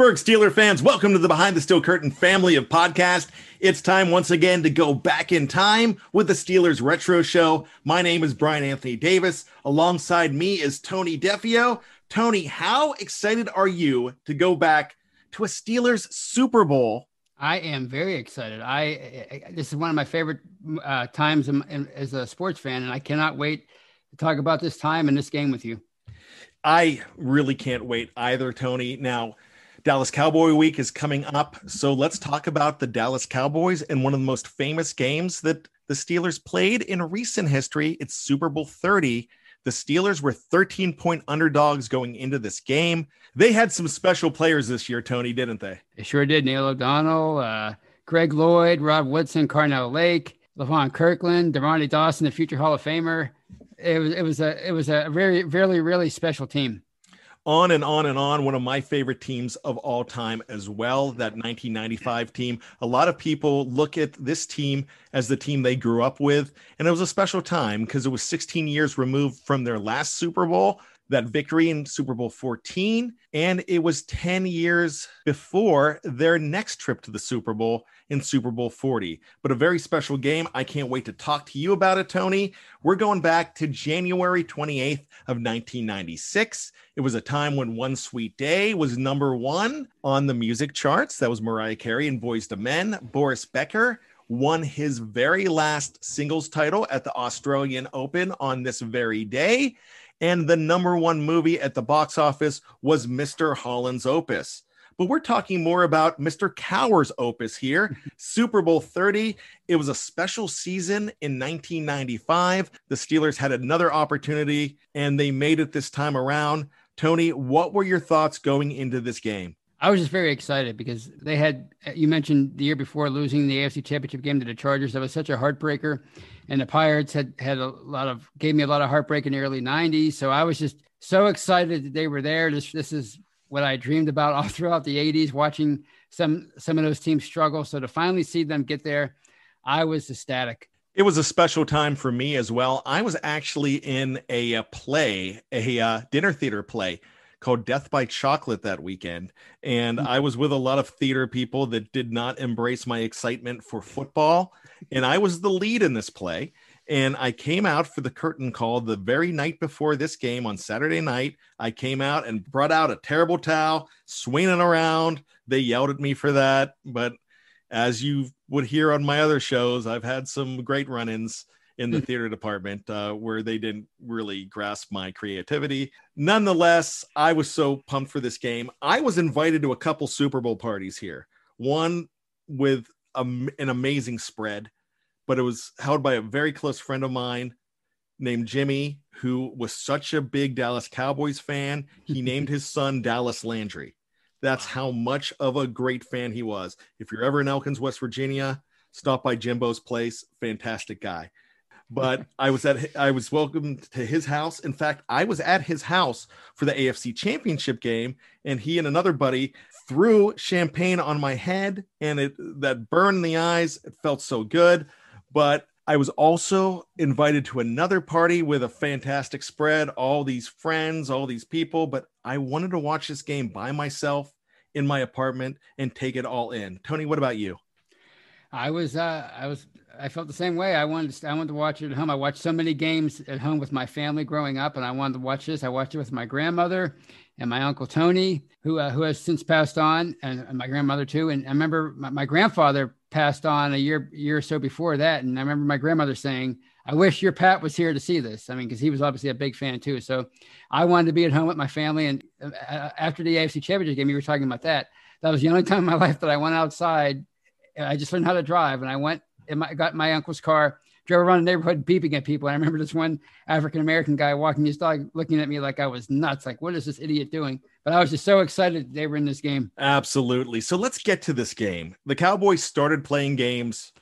Pittsburgh Steeler fans, welcome to the Behind the Steel Curtain family of podcast. It's time once again to go back in time with the Steelers Retro Show. My name is Brian Anthony Davis. Alongside me is Tony Defeo. Tony, how excited are you to go back to a Steelers Super Bowl? I am very excited. I, I this is one of my favorite uh, times in, in, as a sports fan, and I cannot wait to talk about this time and this game with you. I really can't wait either, Tony. Now, Dallas Cowboy Week is coming up. So let's talk about the Dallas Cowboys and one of the most famous games that the Steelers played in recent history. It's Super Bowl 30. The Steelers were 13 point underdogs going into this game. They had some special players this year, Tony, didn't they? They sure did. Neil O'Donnell, uh, Greg Lloyd, Rod Woodson, Carnell Lake, Levon Kirkland, Dermontti Dawson, the future Hall of Famer. It was it was a it was a very very really special team on and on and on. One of my favorite teams of all time as well, that 1995 team. A lot of people look at this team as the team they grew up with. And it was a special time because it was 16 years removed from their last Super Bowl that victory in Super Bowl 14. And it was 10 years before their next trip to the Super Bowl in Super Bowl 40. But a very special game. I can't wait to talk to you about it, Tony. We're going back to January 28th of 1996. It was a time when One Sweet Day was number one on the music charts. That was Mariah Carey and Boyz II Men. Boris Becker won his very last singles title at the Australian Open on this very day. And the number one movie at the box office was Mr. Holland's Opus. But we're talking more about Mr. Cowher's opus here, Super Bowl 30. It was a special season in 1995. The Steelers had another opportunity and they made it this time around. Tony, what were your thoughts going into this game? I was just very excited because they had, you mentioned the year before losing the AFC Championship game to the Chargers. That was such a heartbreaker. And the Pirates had had a lot of, gave me a lot of heartbreak in the early 90s. So I was just so excited that they were there. This, this is what I dreamed about all throughout the 80s, watching some some of those teams struggle. So to finally see them get there, I was ecstatic. It was a special time for me as well. I was actually in a, a play, a uh, dinner theater play called Death by Chocolate that weekend. And mm-hmm. I was with a lot of theater people that did not embrace my excitement for football. And I was the lead in this play. And I came out for the curtain call the very night before this game on Saturday night. I came out and brought out a terrible towel, swinging around. They yelled at me for that. But as you would hear on my other shows, I've had some great run ins in the hmm. theater department uh, where they didn't really grasp my creativity. Nonetheless, I was so pumped for this game. I was invited to a couple Super Bowl parties here, one with a, an amazing spread but it was held by a very close friend of mine named Jimmy, who was such a big Dallas Cowboys fan. He named his son Dallas Landry. That's how much of a great fan he was. If you're ever in Elkins, West Virginia, stop by Jimbo's place. Fantastic guy. But I was at I was welcomed to his house. In fact, I was at his house for the AFC Championship game, and he and another buddy threw champagne on my head, and it that burned the eyes. It felt so good. But I was also invited to another party with a fantastic spread, all these friends, all these people, but I wanted to watch this game by myself in my apartment and take it all in. Tony, what about you? I was uh I was I felt the same way. I wanted to, I wanted to watch it at home. I watched so many games at home with my family growing up, and I wanted to watch this. I watched it with my grandmother and my uncle Tony, who uh, who has since passed on, and, and, my grandmother too. And I remember my, my grandfather passed on a year year or so before that, and I remember my grandmother saying, "I wish your Pat was here to see this." I mean, because he was obviously a big fan too. So I wanted to be at home with my family. And uh, uh after the AFC Championship game, you were talking about that. That was the only time in my life that I went outside. I just learned how to drive, and I went and my, got my uncle's car drove around the neighborhood beeping at people. And I remember this one African American guy walking his dog, looking at me like I was nuts. Like, what is this idiot doing? But I was just so excited they were in this game. Absolutely. So let's get to this game. The Cowboys started playing games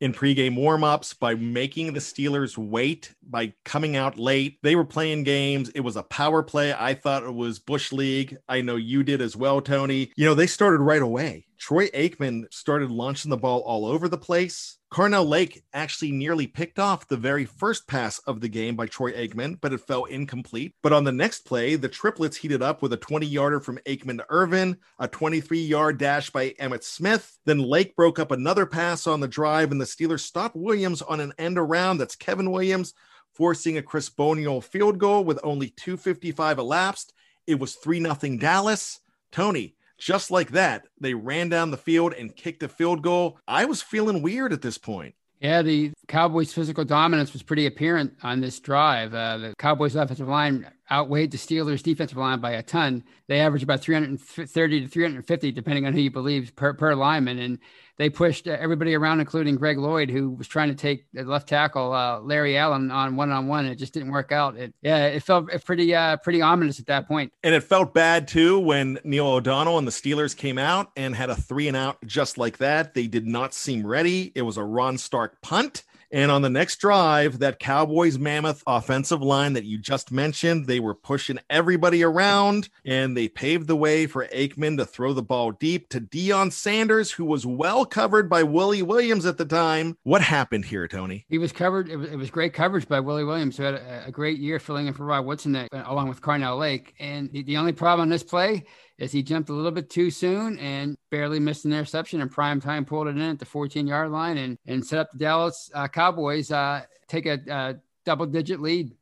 in pregame warmups by making the Steelers wait by coming out late. They were playing games. It was a power play. I thought it was Bush League. I know you did as well, Tony. You know, they started right away. Troy Aikman started launching the ball all over the place. Carnell Lake actually nearly picked off the very first pass of the game by Troy Aikman, but it fell incomplete. But on the next play, the triplets heated up with a 20 yarder from Aikman to Irvin, a 23 yard dash by Emmitt Smith. Then Lake broke up another pass on the drive, and the Steelers stopped Williams on an end around. That's Kevin Williams forcing a Chris Boniol field goal with only 2.55 elapsed. It was 3 0 Dallas. Tony, just like that, they ran down the field and kicked a field goal. I was feeling weird at this point. Yeah, the Cowboys' physical dominance was pretty apparent on this drive. Uh, the Cowboys' offensive line outweighed the Steelers' defensive line by a ton. They averaged about 330 to 350, depending on who you believe, per, per lineman. And they pushed everybody around, including Greg Lloyd, who was trying to take the left tackle uh, Larry Allen on one on one. It just didn't work out. It, yeah, it felt pretty uh, pretty ominous at that point. And it felt bad too when Neil O'Donnell and the Steelers came out and had a three and out just like that. They did not seem ready. It was a Rohn Stark punt. And on the next drive, that Cowboys mammoth offensive line that you just mentioned, they were pushing everybody around and they paved the way for Aikman to throw the ball deep to Deion Sanders, who was well covered by Willie Williams at the time. What happened here, Tony? He was covered. It was, it was great coverage by Willie Williams, who had a, a, great year filling in for Rod Woodson that, along with Carnell Lake. And the, the only problem on this play is he jumped a little bit too soon and barely missed an interception and prime time, pulled it in at the 14 yard line and, and set up the Dallas uh, Cowboys uh, take a uh, double digit lead.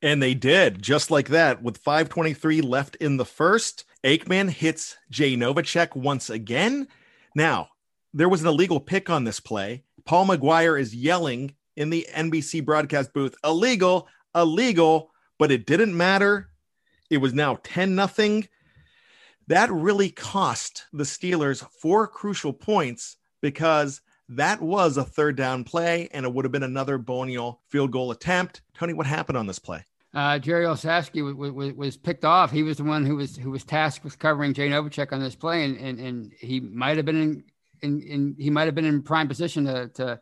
And they did just like that with 523 left in the first. Aikman hits Jay Novacek once again. Now, there was an illegal pick on this play. Paul Maguire is yelling in the NBC broadcast booth, illegal, illegal, but it didn't matter. It was now 10 nothing. That really cost the Steelers four crucial points because that was a third down play and it would have been another Boniol field goal attempt. Tony, what happened on this play? Uh, Jerry was, was, was, picked off. He was the one who was who was tasked with covering Jay Novacek on this play, and and, and he might have been in, in, in he might have been in prime position to, to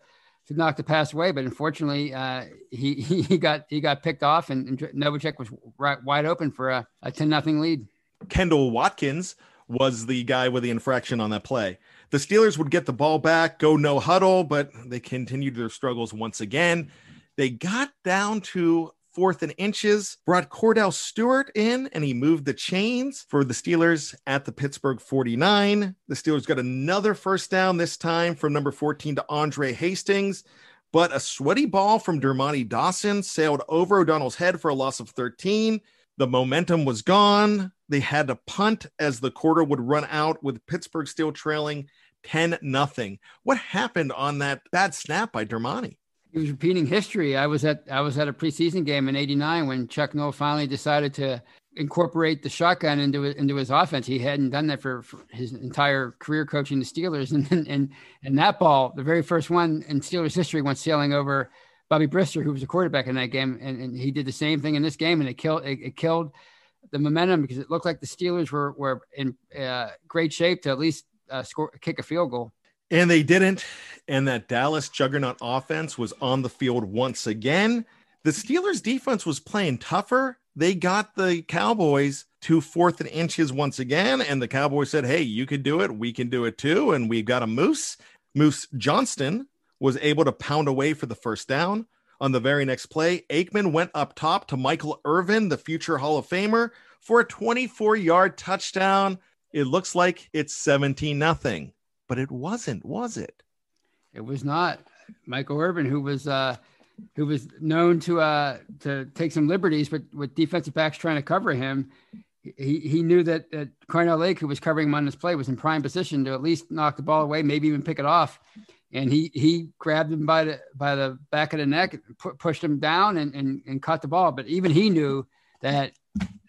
to knock the pass away, but unfortunately, uh, he he got he got picked off, and, and Novacek was right, wide open for a, a ten nothing lead. Kendell Watkins was the guy with the infraction on that play. The Steelers would get the ball back, go no huddle, but they continued their struggles once again. They got down to fourth and inches, brought Kordell Stewart in, and he moved the chains for the Steelers at the Pittsburgh 49. The Steelers got another first down, this time from number 14 to Andre Hastings. But a sweaty ball from Dermontti Dawson sailed over O'Donnell's head for a loss of 13. The momentum was gone. They had to punt as the quarter would run out with Pittsburgh still trailing 10 nothing. What happened on that bad snap by Dermontti? He was repeating history. I was at I was at a preseason game in '89 when Chuck Noll finally decided to incorporate the shotgun into into his offense. He hadn't done that for, for his entire career coaching the Steelers, and and and that ball, the very first one in Steelers history, went sailing over Bubby Brister, who was a quarterback in that game, and, and he did the same thing in this game, and it killed it, it killed the momentum because it looked like the Steelers were were in uh, great shape to at least uh, score kick a field goal. And they didn't. And that Dallas juggernaut offense was on the field once again. The Steelers defense was playing tougher. They got the Cowboys to fourth and inches once again. And the Cowboys said, Hey, you can do it. We can do it too. And we've got a Moose. Moose Johnston was able to pound away for the first down. On the very next play, Aikman went up top to Michael Irvin, the future Hall of Famer, for a 24 yard touchdown. It looks like it's 17 nothing, but it wasn't, was it? It was not. Michael Irvin, who was uh, who was known to uh, to take some liberties, but with defensive backs trying to cover him, he, he knew that, that Carnell Lake, who was covering him on this play, was in prime position to at least knock the ball away, maybe even pick it off and he he grabbed him by the by the back of the neck, pu- pushed him down, and, and and caught the ball. But even he knew that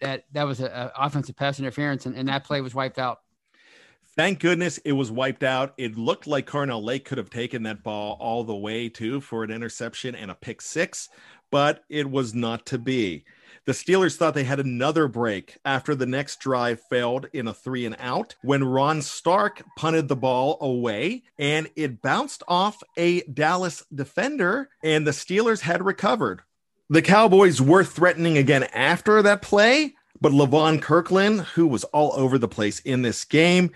that that was an offensive pass interference, and, and that play was wiped out. Thank goodness it was wiped out. It looked like Carnell Lake could have taken that ball all the way too for an interception and a pick six, but it was not to be. The Steelers thought they had another break after the next drive failed in a three and out when Rohn Stark punted the ball away and it bounced off a Dallas defender and the Steelers had recovered. The Cowboys were threatening again after that play, but Levon Kirkland, who was all over the place in this game,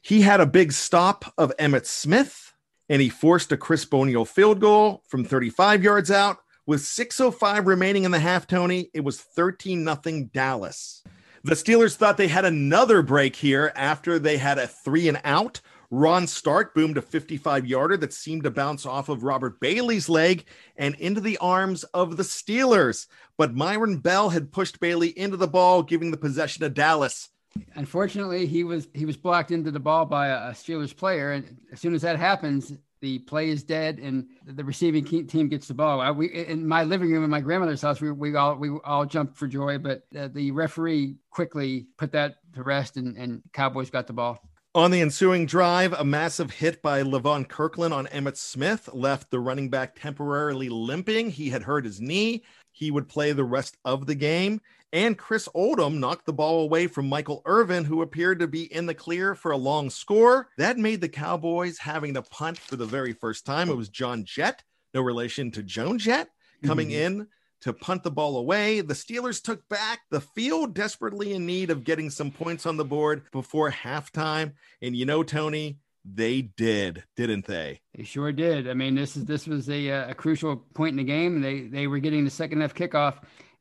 He had a big stop of Emmitt Smith, and he forced a Chris Boniol field goal from 35 yards out. With 6.05 remaining in the half, Tony, it was 13 nothing Dallas. The Steelers thought they had another break here after they had a three and out. Rohn Stark boomed a 55 yarder that seemed to bounce off of Robert Bailey's leg and into the arms of the Steelers. But Myron Bell had pushed Bailey into the ball, giving the possession to Dallas. Unfortunately, he was he was blocked into the ball by a Steelers player, and as soon as that happens, the play is dead and the receiving team gets the ball. we in my living room in my grandmother's house, we, we all we all jumped for joy, but the referee quickly put that to rest, and, and Cowboys got the ball. On the ensuing drive, a massive hit by Levon Kirkland on Emmitt Smith left the running back temporarily limping. He had hurt his knee. He would play the rest of the game. And Chris Oldham knocked the ball away from Michael Irvin, who appeared to be in the clear for a long score. That made the Cowboys having to punt for the very first time. It was John Jett, no relation to Joan Jett, coming mm-hmm. in to punt the ball away. The Steelers took back the field, desperately in need of getting some points on the board before halftime. And you know, Tony, they did, didn't they? They sure did. I mean, this is this was a, a crucial point in the game. They they were getting the second half kickoff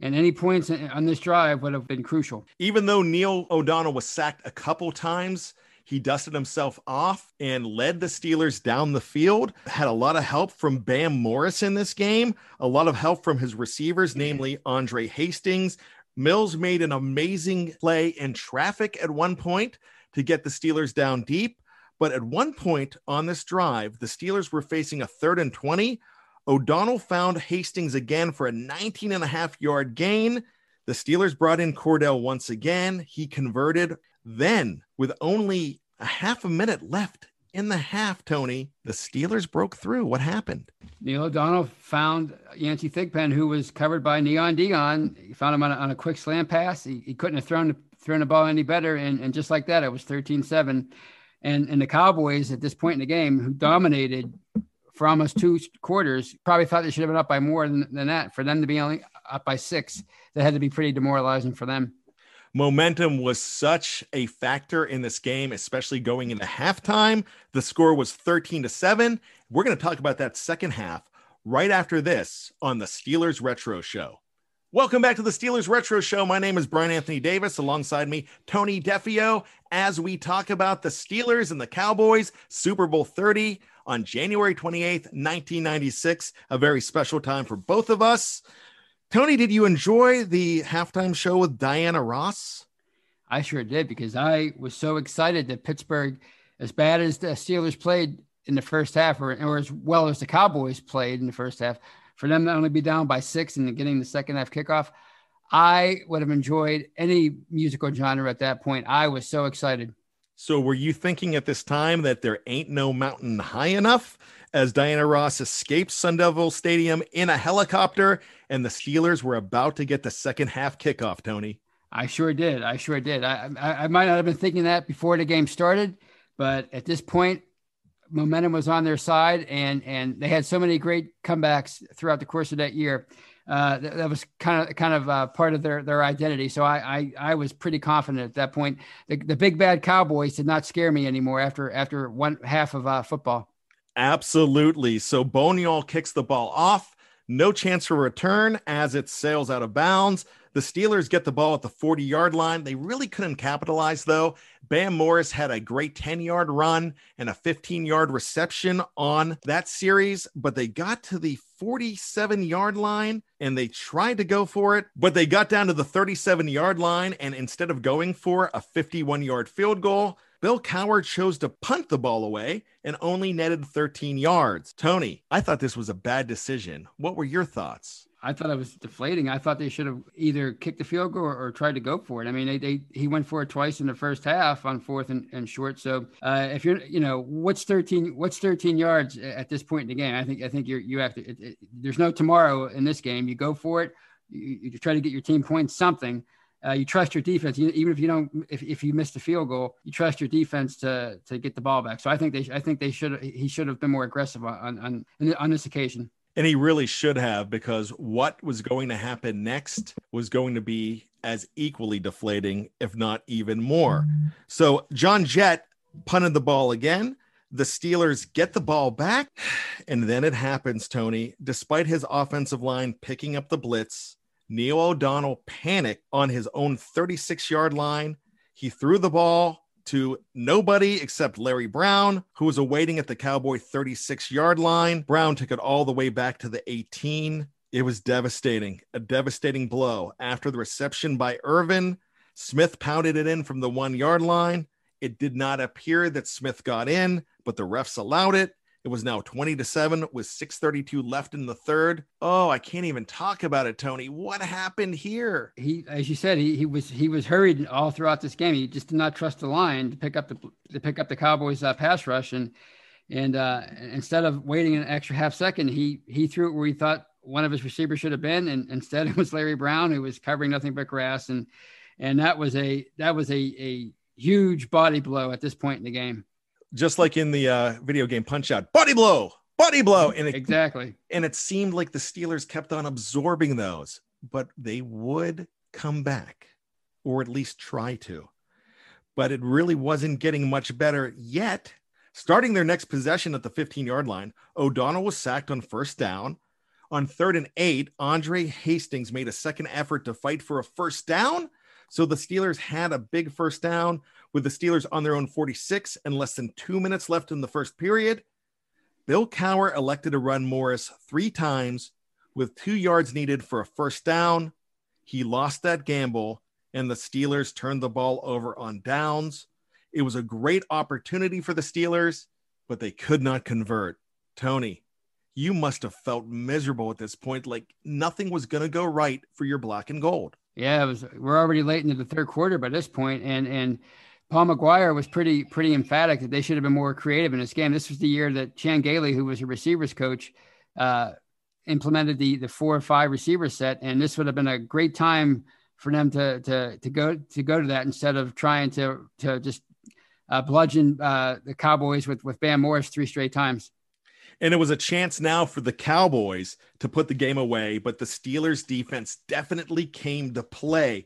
and any points on this drive would have been crucial. Even though Neil O'Donnell was sacked a couple times, he dusted himself off and led the Steelers down the field. Had a lot of help from Bam Morris in this game, a lot of help from his receivers, namely Andre Hastings. Mills made an amazing play in traffic at one point to get the Steelers down deep. But at one point on this drive, the Steelers were facing a third and 20 O'Donnell found Hastings again for a 19 and a half yard gain. The Steelers brought in Kordell once again. He converted. Then, with only a half a minute left in the half, Tony, the Steelers broke through. What happened? Neil O'Donnell found Yancey Thigpen, who was covered by Neon Deion. He found him on a, on a quick slam pass. He, he couldn't have thrown, thrown the ball any better. And, and just like that, it was 13 7. And, and the Cowboys at this point in the game, who dominated for almost two quarters. Probably thought they should have been up by more than, than that. For them to be only up by six, that had to be pretty demoralizing for them. Momentum was such a factor in this game, especially going into halftime. The score was 13 to 7. We're going to talk about that second half right after this on the Steelers Retro Show. Welcome back to the Steelers Retro Show. My name is Brian Anthony Davis. Alongside me, Tony Defeo, as we talk about the Steelers and the Cowboys Super Bowl 30 on January 28th, 1996. A very special time for both of us. Tony, did you enjoy the halftime show with Diana Ross? I sure did because I was so excited that Pittsburgh, as bad as the Steelers played in the first half, or, or as well as the Cowboys played in the first half, for them to only be down by six and getting the second half kickoff, I would have enjoyed any musical genre at that point. I was so excited. So, were you thinking at this time that there ain't no mountain high enough as Diana Ross escaped Sun Devil Stadium in a helicopter and the Steelers were about to get the second half kickoff, Tony? I sure did. I sure did. I, I, I might not have been thinking that before the game started, but at this point, momentum was on their side and and they had so many great comebacks throughout the course of that year uh, that, that, was kind of kind of uh, part of their their identity. So I, I, I was pretty confident at that point. The, the big bad Cowboys did not scare me anymore after after one half of uh, football. Absolutely. So Boniol kicks the ball off. No chance for return as it sails out of bounds. The Steelers get the ball at the 40 yard line. They really couldn't capitalize, though. Bam Morris had a great 10 yard run and a 15 yard reception on that series, but they got to the 47 yard line and they tried to go for it, but they got down to the 37 yard line. And instead of going for a 51 yard field goal, Bill Cowher chose to punt the ball away and only netted 13 yards. Tony, I thought this was a bad decision. What were your thoughts? I thought it was deflating. I thought they should have either kicked the field goal or, or, tried to go for it. I mean, they, they he went for it twice in the first half on fourth and, and short. So uh, if you're, you know, what's thirteen, what's thirteen yards at this point in the game? I think I think you're you have to. It, it, there's no tomorrow in this game. You go for it. You, you try to get your team points something. Uh, you trust your defense, even if you don't, if, if you miss the field goal, you trust your defense to to get the ball back. So I think they, I think they should, he should have been more aggressive on on on this occasion. And he really should have because what was going to happen next was going to be as equally deflating, if not even more. So John Jett punted the ball again. The Steelers get the ball back, and then it happens, Tony. Despite his offensive line picking up the blitz, Neil O'Donnell panicked on his own 36 yard line. He threw the ball to nobody except Larry Brown, who was awaiting at the Cowboy 36 yard line. Brown took it all the way back to the 18. It was devastating, a devastating blow. After the reception by Irvin, Smith pounded it in from the one yard line. It did not appear that Smith got in, but the refs allowed it. It was now 20 to 7 with 632 left in the third. Oh, I can't even talk about it, Tony. What happened here? He as you said, he, he was he was hurried all throughout this game. He just did not trust the line to pick up the to pick up the Cowboys uh, pass rush and and uh, instead of waiting an extra half second, he he threw it where he thought one of his receivers should have been and instead it was Larry Brown who was covering nothing but grass and and that was a that was a a huge body blow at this point in the game just like in the uh, video game Punch Out, body blow, body blow, and it, exactly. And it seemed like the Steelers kept on absorbing those, but they would come back, or at least try to. But it really wasn't getting much better yet. Starting their next possession at the 15 yard line, O'Donnell was sacked on first down. On third and eight, Andre Hastings made a second effort to fight for a first down. So the Steelers had a big first down, with the Steelers on their own 46 and less than two minutes left in the first period. Bill Cowher elected to run Morris three times with two yards needed for a first down. He lost that gamble, and the Steelers turned the ball over on downs. It was a great opportunity for the Steelers, but they could not convert. Tony, you must have felt miserable at this point, like nothing was going to go right for your black and gold. Yeah, it was. We're already late into the third quarter by this point, and and Paul Maguire was pretty pretty emphatic that they should have been more creative in this game. This was the year that Chan Gailey, who was a receivers coach, uh, implemented the the four or five receiver set, and this would have been a great time for them to to to go to go to that instead of trying to to just uh, bludgeon uh, the Cowboys with with Bam Morris three straight times. And it was a chance now for the Cowboys to put the game away, but the Steelers defense definitely came to play.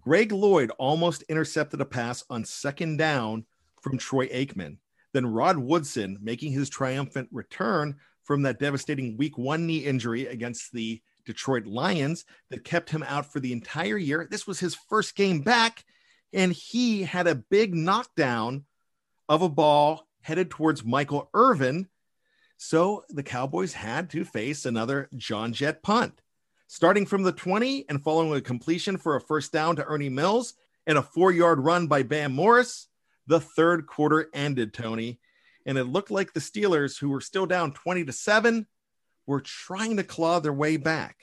Greg Lloyd almost intercepted a pass on second down from Troy Aikman. Then Rod Woodson making his triumphant return from that devastating week one knee injury against the Detroit Lions that kept him out for the entire year. This was his first game back, and he had a big knockdown of a ball headed towards Michael Irvin. So the Cowboys had to face another John Jett punt starting from the 20 and following a completion for a first down to Ernie Mills and a four yard run by Bam Morris. The third quarter ended, Tony, and it looked like the Steelers, who were still down 20 to 7, were trying to claw their way back.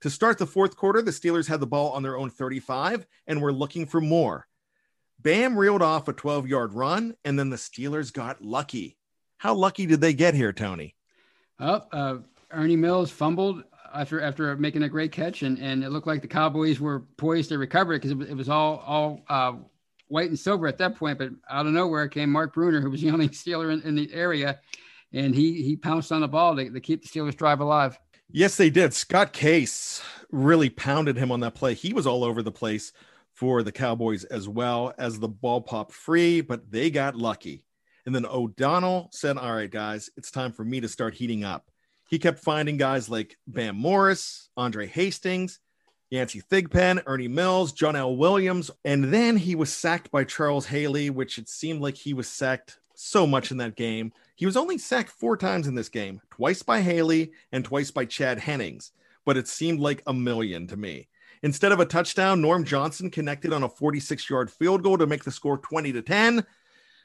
To start the fourth quarter, the Steelers had the ball on their own 35 and were looking for more. Bam reeled off a 12 yard run, and then the Steelers got lucky. How lucky did they get here, Tony? Oh, uh, Ernie Mills fumbled after after making a great catch, and and it looked like the Cowboys were poised to recover it because it, it, was all all uh, white and silver at that point. But out of nowhere came Mark Bruener, who was the only Steeler in, in the area, and he he pounced on the ball to, to keep the Steelers drive alive. Yes, they did. Scott Case really pounded him on that play. He was all over the place for the Cowboys as well as the ball popped free, but they got lucky. And then O'Donnell said, All right, guys, it's time for me to start heating up. He kept finding guys like Bam Morris, Andre Hastings, Yancey Thigpen, Ernie Mills, John L. Williams, and then he was sacked by Charles Haley, which it seemed like he was sacked so much in that game. He was only sacked four times in this game, twice by Haley and twice by Chad Hennings, but it seemed like a million to me. Instead of a touchdown, Norm Johnson connected on a 46 yard field goal to make the score 20 to 10,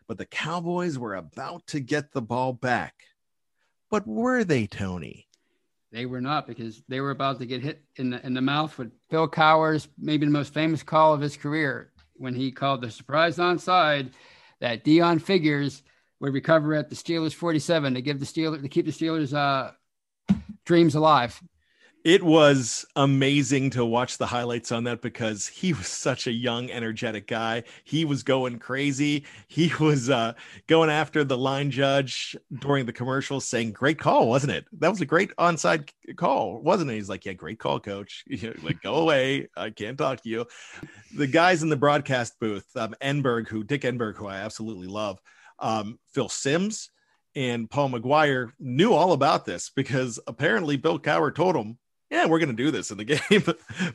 but the Cowboys were about to get the ball back. But were they, Tony? They were not because they were about to get hit in the in the mouth with Bill Cowher's maybe the most famous call of his career when he called the surprise onside that Deon Figures would recover at the Steelers 47 to give the Steelers to keep the Steelers uh, dreams alive. It was amazing to watch the highlights on that because he was such a young, energetic guy. He was going crazy. He was uh, going after the line judge during the commercial, saying, "Great call, wasn't it? That was a great onside call, wasn't it?" He's like, "Yeah, great call, coach. like, go away. I can't talk to you." The guys in the broadcast booth, um, Enberg, who Dick Enberg, who I absolutely love, um, Phil Simms and Paul Maguire knew all about this because apparently Bill Cowher told him yeah, we're going to do this in the game.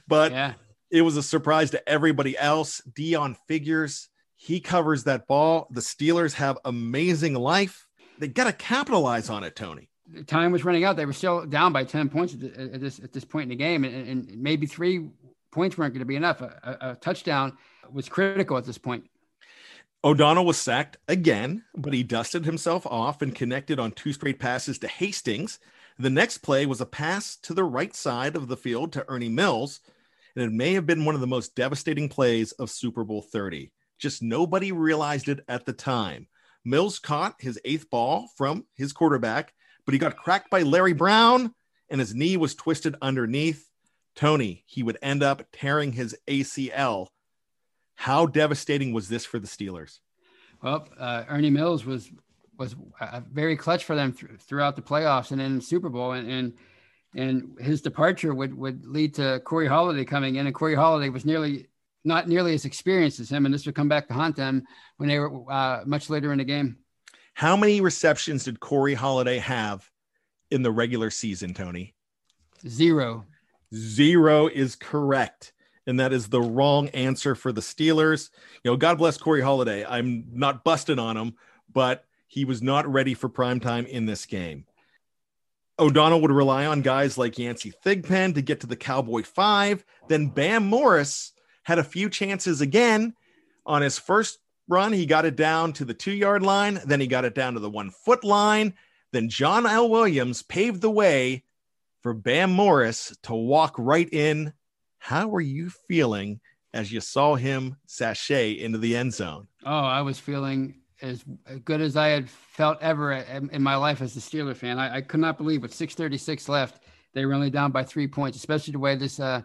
but yeah. it was a surprise to everybody else. Deon Figures, he covers that ball. The Steelers have amazing life. They got to capitalize on it, Tony. The time was running out. They were still down by 10 points at, this, at this point in the game. And, and maybe three points weren't going to be enough. A, a, a touchdown was critical at this point. O'Donnell was sacked again, but he dusted himself off and connected on two straight passes to Hastings. The next play was a pass to the right side of the field to Ernie Mills, and it may have been one of the most devastating plays of Super Bowl 30. Just nobody realized it at the time. Mills caught his eighth ball from his quarterback, but he got cracked by Larry Brown and his knee was twisted underneath. Tony, he would end up tearing his ACL. How devastating was this for the Steelers? Well, uh, Ernie Mills was was very clutch for them th- throughout the playoffs and in the Super Bowl. And, and and his departure would would lead to Corey Holliday coming in, and Corey Holliday was nearly not nearly as experienced as him, and this would come back to haunt them when they were uh, much later in the game. How many receptions did Corey Holliday have in the regular season, Tony? Zero. Zero is correct. And that is the wrong answer for the Steelers. You know, God bless Corey Holiday. I'm not busting on him, but he was not ready for prime time in this game. O'Donnell would rely on guys like Yancey Thigpen to get to the Cowboy five. Then Bam Morris had a few chances again. On his first run, he got it down to the two yard line. Then he got it down to the one foot line. Then John L. Williams paved the way for Bam Morris to walk right in. How were you feeling as you saw him sashay into the end zone? Oh, I was feeling as good as I had felt ever in my life as a Steeler fan. I, I could not believe with 6:36 left, they were only down by three points, especially the way this uh,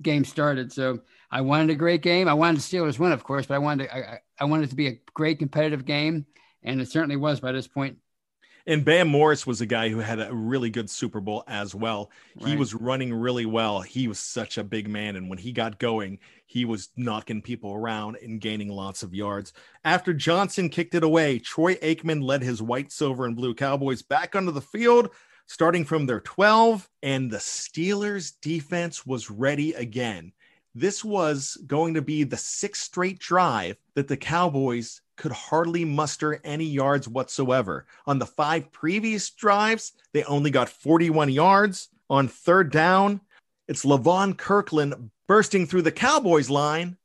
game started. So I wanted a great game. I wanted the Steelers win, of course, but I wanted to, I, I wanted it to be a great competitive game, and it certainly was by this point. And Bam Morris was a guy who had a really good Super Bowl as well. Right. He was running really well. He was such a big man. And when he got going, he was knocking people around and gaining lots of yards. After Johnson kicked it away, Troy Aikman led his white, silver, and blue Cowboys back onto the field, starting from their 12. And the Steelers' defense was ready again. This was going to be the sixth straight drive that the Cowboys could hardly muster any yards whatsoever. On the five previous drives, they only got 41 yards. On third down, it's Levon Kirkland bursting through the Cowboys line.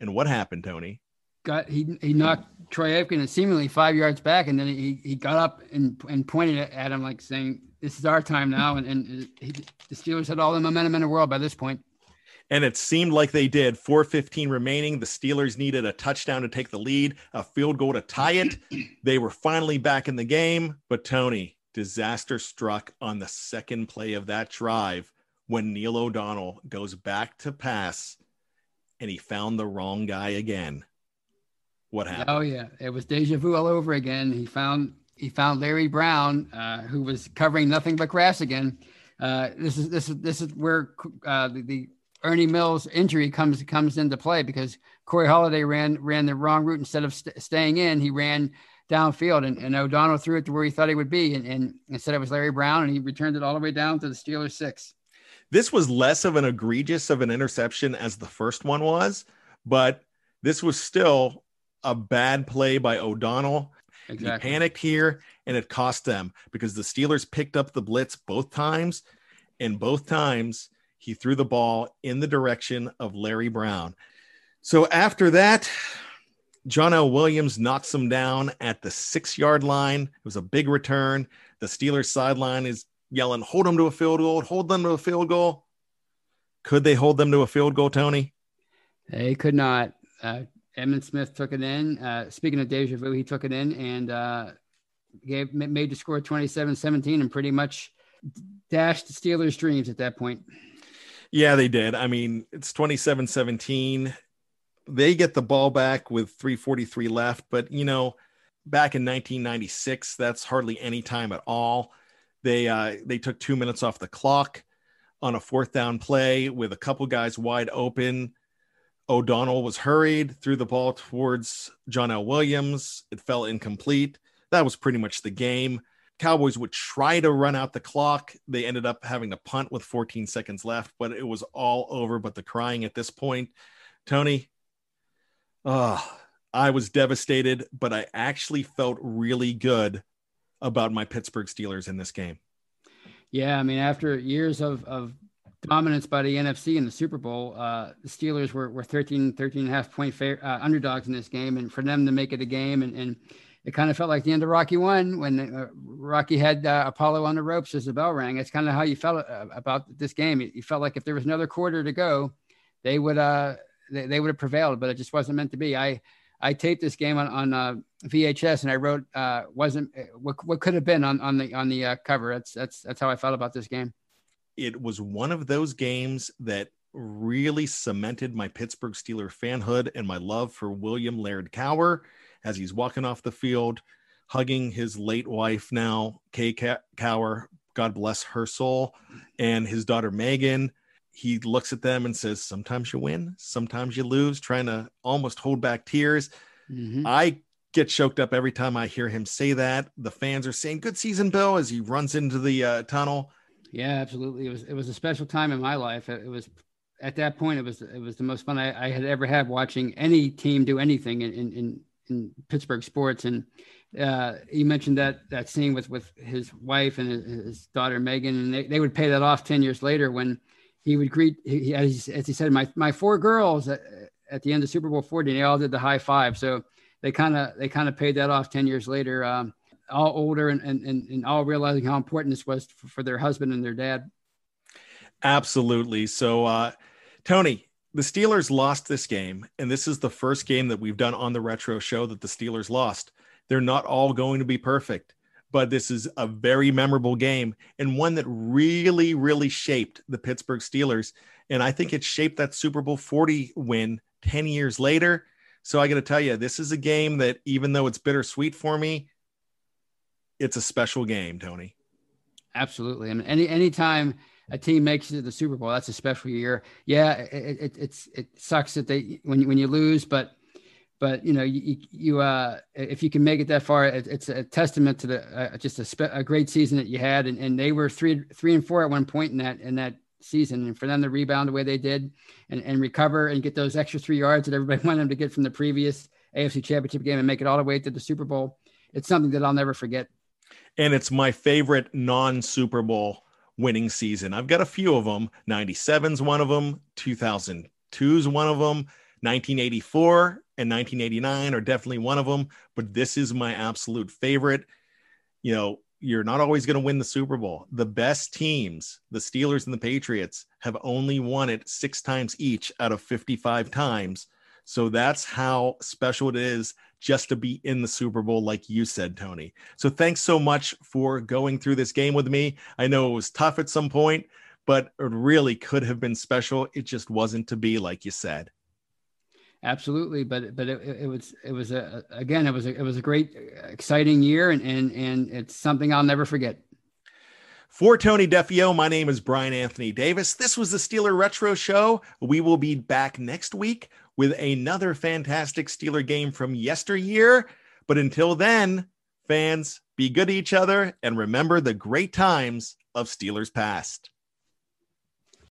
And what happened, Tony? Got he he knocked Troy Aikman seemingly five yards back, and then he, he got up and, and pointed at him like saying, "This is our time now." And, and he, the Steelers had all the momentum in the world by this point and it seemed like they did. 415 remaining. The Steelers needed a touchdown to take the lead, a field goal to tie it. they were finally back in the game, but Tony, disaster struck on the second play of that drive when Neil O'Donnell goes back to pass and he found the wrong guy again. What happened? Oh yeah, it was deja vu all over again. He found he found Larry Brown, uh, who was covering nothing but grass again. Uh, this is this is this is where uh, the, the Ernie Mills' injury comes comes into play because Corey Holliday ran ran the wrong route instead of st- staying in. He ran downfield, and, and O'Donnell threw it to where he thought he would be, and, and instead it was Larry Brown, and he returned it all the way down to the Steelers six. This was less of an egregious of an interception as the first one was, but this was still a bad play by O'Donnell. Exactly. He panicked here, and it cost them because the Steelers picked up the blitz both times, and both times he threw the ball in the direction of Larry Brown. So after that, John L. Williams knocks him down at the six yard line. It was a big return. The Steelers sideline is yelling, hold them to a field goal, hold them to a field goal. Could they hold them to a field goal, Tony? They could not. Uh, Smith took it in. Uh, speaking of deja vu, he took it in and uh, gave made the score 27 17 and pretty much dashed the Steelers' dreams at that point. Yeah, they did. I mean, it's 27 17. They get the ball back with 343 left, but you know, back in 1996, that's hardly any time at all. They uh, they took two minutes off the clock on a fourth down play with a couple guys wide open. O'Donnell was hurried, threw the ball towards John L. Williams. It fell incomplete. That was pretty much the game. Cowboys would try to run out the clock. They ended up having to punt with 14 seconds left, but it was all over. But the crying at this point, Tony, uh, I was devastated, but I actually felt really good about my Pittsburgh Steelers in this game. Yeah, I mean, after years of, of dominance by the NFC in the Super Bowl, uh, the Steelers were, were 13, 13 and a half point fair, uh, underdogs in this game. And for them to make it a game, and, and it kind of felt like the end of Rocky One when uh, Rocky had uh, Apollo on the ropes as the bell rang. It's kind of how you felt uh, about this game. You felt like if there was another quarter to go, they would uh, they, they would have prevailed, but it just wasn't meant to be. I I taped this game on, on uh, VHS and I wrote uh, wasn't uh, what, what could have been on, on the on the cover. That's that's that's how I felt about this game. It was one of those games that really cemented my Pittsburgh Steeler fanhood and my love for William Laird Cowher as he's walking off the field, hugging his late wife now, Kaye Cowher. God bless her soul, and his daughter Megan he looks at them and says, Sometimes you win, sometimes you lose, trying to almost hold back tears. Mm-hmm. I get choked up every time I hear him say that. The fans are saying, Good season, Bill, as he runs into the uh, tunnel. Yeah, absolutely. It was it was a special time in my life. It, was at that point it was it was the most fun I, I had ever had watching any team do anything in in, in Pittsburgh sports. And uh, you mentioned that that scene with with his wife and his, daughter Megan, and they, they would pay that off ten years later when he would greet, he, as, he said, my, my four girls at, at, the end of Super Bowl 40, they all did the high five. So they kind of, they kind of paid that off 10 years later, um, all older and, and, and all realizing how important this was for, for their husband and their dad. Absolutely. So, uh, Tony, the Steelers lost this game, and this is the first game that we've done on the retro show that the Steelers lost. They're not all going to be perfect but this is a very memorable game and one that really, really shaped the Pittsburgh Steelers. And I think it shaped that Super Bowl 40 win 10 years later. So I got to tell you, this is a game that, even though it's bittersweet for me, it's a special game, Tony. Absolutely. Mean, any anytime a team makes it to the Super Bowl, that's a special year. Yeah, it, it, it's it sucks that they when when you lose, but but you know you, you uh if you can make it that far it, it's a testament to the uh, just a, spe- a great season that you had. And, and they were three three and four at one point in that in that season. And for them to rebound the way they did and, and recover and get those extra three yards that everybody wanted them to get from the previous AFC championship game and make it all the way to the Super Bowl it's something that I'll never forget. And it's my favorite non Super Bowl winning season I've got a few of them 97's one of them 2002's one of them 1984 and 1989 are definitely one of them, but this is my absolute favorite. You know, you're not always going to win the Super Bowl. The best teams, the Steelers and the Patriots, have only won it six times each out of 55 times. So that's how special it is just to be in the Super Bowl, like you said, Tony. So thanks so much for going through this game with me. I know it was tough at some point, but it really could have been special. It just wasn't to be, like you said absolutely but but it, it, was it was a again it was a, it was a great exciting year and and and it's something i'll never forget for Tony Defeo, my name is Brian Anthony Davis. This was the Steeler Retro Show. We will be back next week with another fantastic Steeler game from yesteryear. But until then, fans, be good to each other and remember the great times of Steelers past.